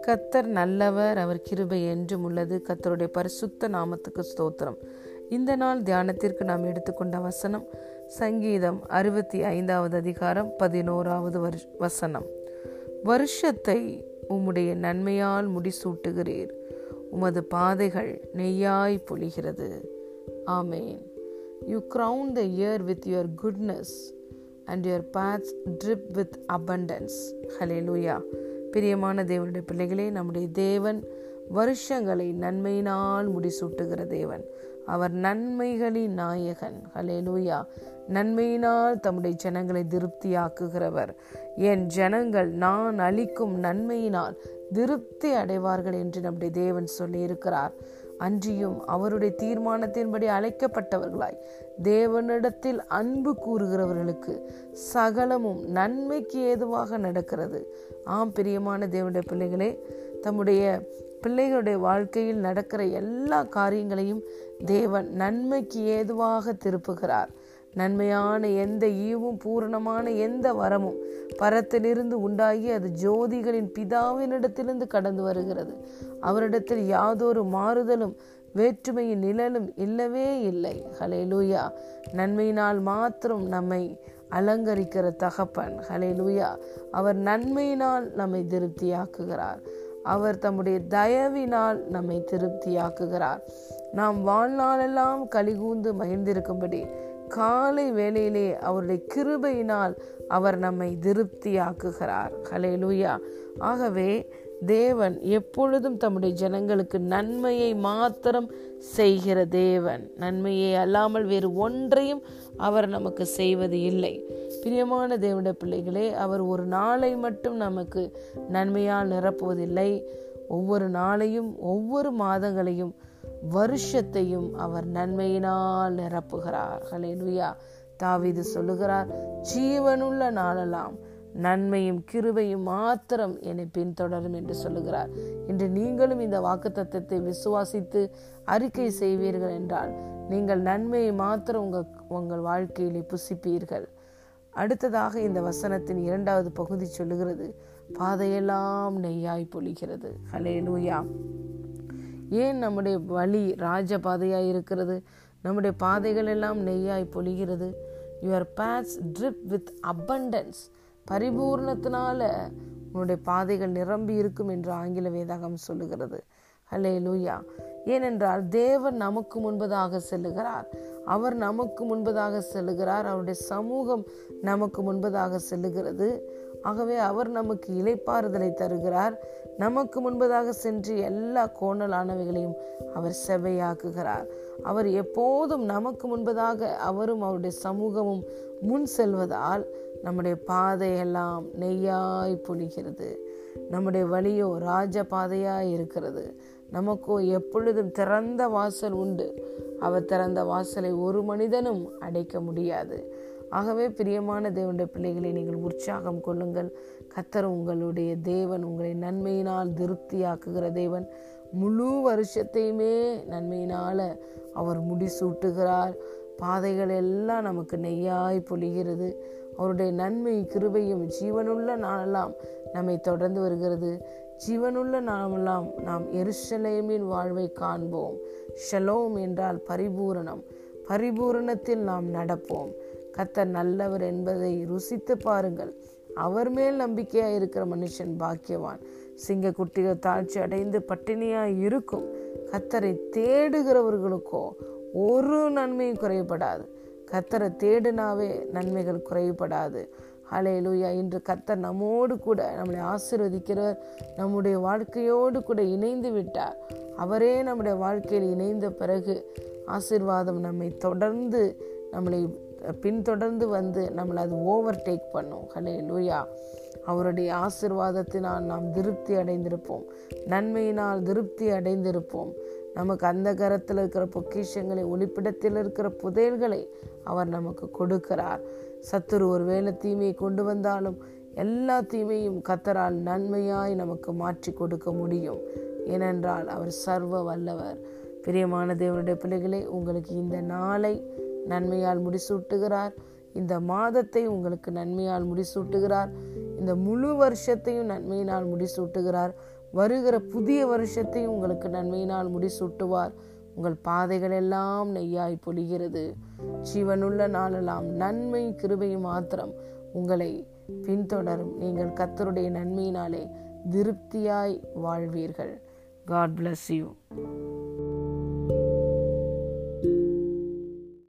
கத்தர் நல்லவர் அவர் கிருபை என்றும் உள்ளது. கத்தருடைய பரிசுத்த நாமத்துக்கு ஸ்தோத்திரம். இந்த நாள் தியானத்திற்கு நாம் எடுத்துக்கொண்ட வசனம் சங்கீதம் அறுபத்தி ஐந்தாவது அதிகாரம் பதினோராவது வசனம். வருஷத்தை உம்முடைய நன்மையால் முடிசூட்டுகிறீர். உமது பாதைகள் நெய்யாய் பொழிகிறது. ஆமேன். You crown the year with your goodness and your paths drip with abundance ஹலே பிரியமான தேவனுடைய பிள்ளைகளே நம்முடைய தேவன் வருஷங்களை நன்மையினால் முடிசூட்டுகிற தேவன். அவர் நன்மைகளின் நாயகன். ஹலே லூயா நன்மையினால் தம்முடைய ஜனங்களை திருப்தியாக்குகிறவர். என் ஜனங்கள் நான் அளிக்கும் நன்மையினால் திருப்தி அடைவார்கள் என்று நம்முடைய தேவன் சொல்லியிருக்கிறார். அன்றியும் அவருடைய தீர்மானத்தின்படி அழைக்கப்பட்டவர்களாய் தேவனிடத்தில் அன்பு கூறுகிறவர்களுக்கு சகலமும் நன்மைக்கு ஏதுவாக நடக்கிறது. ஆம் பிரியமான தேவனுடைய பிள்ளைகளே தம்முடைய பிள்ளைகளுடைய வாழ்க்கையில் நடக்கிற எல்லா காரியங்களையும் தேவன் நன்மைக்கு ஏதுவாக திருப்புகிறார். நன்மையான எந்த ஈவும் பூரணமான எந்த வரமும் பரத்திலிருந்து உண்டாகி அது ஜோதிகளின் பிதாவினிடத்திலிருந்து கடந்து வருகிறது. அவரிடத்தில் யாதொரு மாறுதலும் வேற்றுமையின் நிழலும் இல்லவே இல்லை. ஹலேலூயா நன்மையினால் மாத்திரம் நம்மை அலங்கரிக்கிற தகப்பன். ஹலே லூயா அவர் நன்மையினால் நம்மை திருப்தியாக்குகிறார். அவர் தம்முடைய தயவினால் நம்மை திருப்தியாக்குகிறார். நாம் வாழ்நாளெல்லாம் கலிகூந்து மகிழ்ந்திருக்கும்படி காலை வேளையிலே அவருடைய கிருபையினால் அவர் நம்மை திருப்தியாக்குகிறார். ஹலே லூயா ஆகவே தேவன் எப்பொழுதும் தம்முடைய ஜனங்களுக்கு நன்மையை மாத்திரம் செய்கிற தேவன். நன்மையை அல்லாமல் வேறு ஒன்றையும் அவர் நமக்கு செய்வது இல்லை. பிரியமான தேவனுடைய பிள்ளைகளே அவர் ஒரு நாளை மட்டும் நமக்கு நன்மையால் நிரப்புவதில்லை. ஒவ்வொரு நாளையும் ஒவ்வொரு மாதங்களையும் வருஷத்தையும் அவர் நன்மையினால் நிரப்புகிறார். ஹலேலுயா தாவிது சொல்லுகிறார் ஜீவனுள்ள நாளெல்லாம் நன்மையும் கிருபையும் மாத்திரம் என்னை பின்தொடரும் என்று சொல்லுகிறார். இன்று நீங்களும் இந்த வாக்கு தத்துவத்தை விசுவாசித்து அறிக்கை செய்வீர்கள் என்றால் நீங்கள் நன்மையை மாத்திரம் உங்கள் உங்கள் வாழ்க்கையிலே புசிப்பீர்கள். அடுத்ததாக இந்த வசனத்தின் இரண்டாவது பகுதி சொல்லுகிறது. பாதையெல்லாம் நெய்யாய் பொழிகிறது. ஹலே லூயா ஏன் நம்முடைய வழி ராஜ பாதையாய் இருக்கிறது? நம்முடைய பாதைகள் எல்லாம் நெய்யாய் பொழிகிறது. Your paths drip with abundance பரிபூர்ணத்தினால உன்னுடைய பாதைகள் நிரம்பி இருக்கும் என்று ஆங்கில வேதாகம் சொல்லுகிறது. ஹலே லூயா ஏனென்றால் தேவன் நமக்கு முன்பதாக செல்லுகிறார். அவர் நமக்கு முன்பதாக செல்லுகிறார். அவருடைய சமூகம் நமக்கு முன்பதாக செல்லுகிறது. ஆகவே அவர் நமக்கு இலைப்பாறுதலை தருகிறார். நமக்கு முன்பதாக சென்று எல்லா கோணலானவைகளையும் அவர் செவையாக்குகிறார் அவர் எப்போதும் நமக்கு முன்பதாக அவரும் அவருடைய சமூகமும் முன் செல்வதால் நம்முடைய பாதையெல்லாம் நெய்யாய் பொழிகிறது. நம்முடைய வழியோ ராஜ பாதையாய் இருக்கிறது. நமக்கோ எப்பொழுதும் திறந்த வாசல் உண்டு. அவர் திறந்த வாசலை ஒரு மனிதனும் அடைக்க முடியாது. ஆகவே பிரியமான தேவனுடைய பிள்ளைகளை நீங்கள் உற்சாகம் கொள்ளுங்கள். கத்தர் உங்களுடைய தேவன் உங்களை நன்மையினால் திருப்தியாக்குகிற தேவன். முழு வருஷத்தையுமே நன்மையினால் அவர் முடிசூட்டுகிறார். பாதைகள் எல்லாம் நமக்கு நெய்யாய் பொழிகிறது. அவருடைய நன்மை கிருபையும் ஜீவனுள்ள நாளெல்லாம் நம்மை தொடர்ந்து வருகிறது. ஜீவனுள்ள நாமெல்லாம் நாம் எருசலேமின் வாழ்வை காண்போம். ஷலோம் என்றால் பரிபூரணம். பரிபூரணத்தில் நாம் நடப்போம். கத்தர் நல்லவர் என்பதை ருசித்து பாருங்கள். அவர் மேல் நம்பிக்கையாக இருக்கிற மனுஷன் பாக்கியவான். சிங்க குட்டிகள் தாழ்ச்சி அடைந்து பட்டினியாக இருக்கும். கத்தரை தேடுகிறவர்களுக்கோ ஒரு நன்மையும் குறைபடாது கத்தரை தேடினாவே நன்மைகள் குறைபடாது லூயா இன்று கத்தர் நம்மோடு கூட நம்மளை ஆசிர்வதிக்கிறவர் நம்முடைய வாழ்க்கையோடு கூட இணைந்து விட்டார். அவரே நம்முடைய வாழ்க்கையில் இணைந்த பிறகு ஆசிர்வாதம் நம்மை தொடர்ந்து நம்மளை பின்தொடர்ந்து வந்து நம்மளை அது ஓவர்டேக் பண்ணும். ஹலே லூயா அவருடைய ஆசிர்வாதத்தினால் நாம் திருப்தி அடைந்திருப்போம். நன்மையினால் திருப்தி அடைந்திருப்போம். நமக்கு அந்த கரத்தில் இருக்கிற பொக்கிஷங்களை ஒளிப்பிடத்தில் இருக்கிற புதையல்களை அவர் நமக்கு கொடுக்கிறார். சத்துரு ஒரு வேலை தீமையை கொண்டு வந்தாலும் எல்லா தீமையும் கத்தரால் நன்மையாய் நமக்கு மாற்றி கொடுக்க முடியும். ஏனென்றால் அவர் சர்வ வல்லவர். பிரியமான தேவனுடைய பிள்ளைகளே உங்களுக்கு இந்த நாளை நன்மையால் முடிசூட்டுகிறார். இந்த மாதத்தை உங்களுக்கு நன்மையால் முடிசூட்டுகிறார். இந்த முழு வருஷத்தையும் நன்மையினால் முடிசூட்டுகிறார். வருகிற புதிய வருஷத்தையும் உங்களுக்கு நன்மையினால் முடிசூட்டுவார். உங்கள் பாதைகள் எல்லாம் நெய்யாய் பொழிகிறது. சிவனுள்ள நாளெல்லாம் நன்மை கிருபையும் மாத்திரம் உங்களை பின்தொடரும். நீங்கள் கத்தருடைய நன்மையினாலே திருப்தியாய் வாழ்வீர்கள். God bless you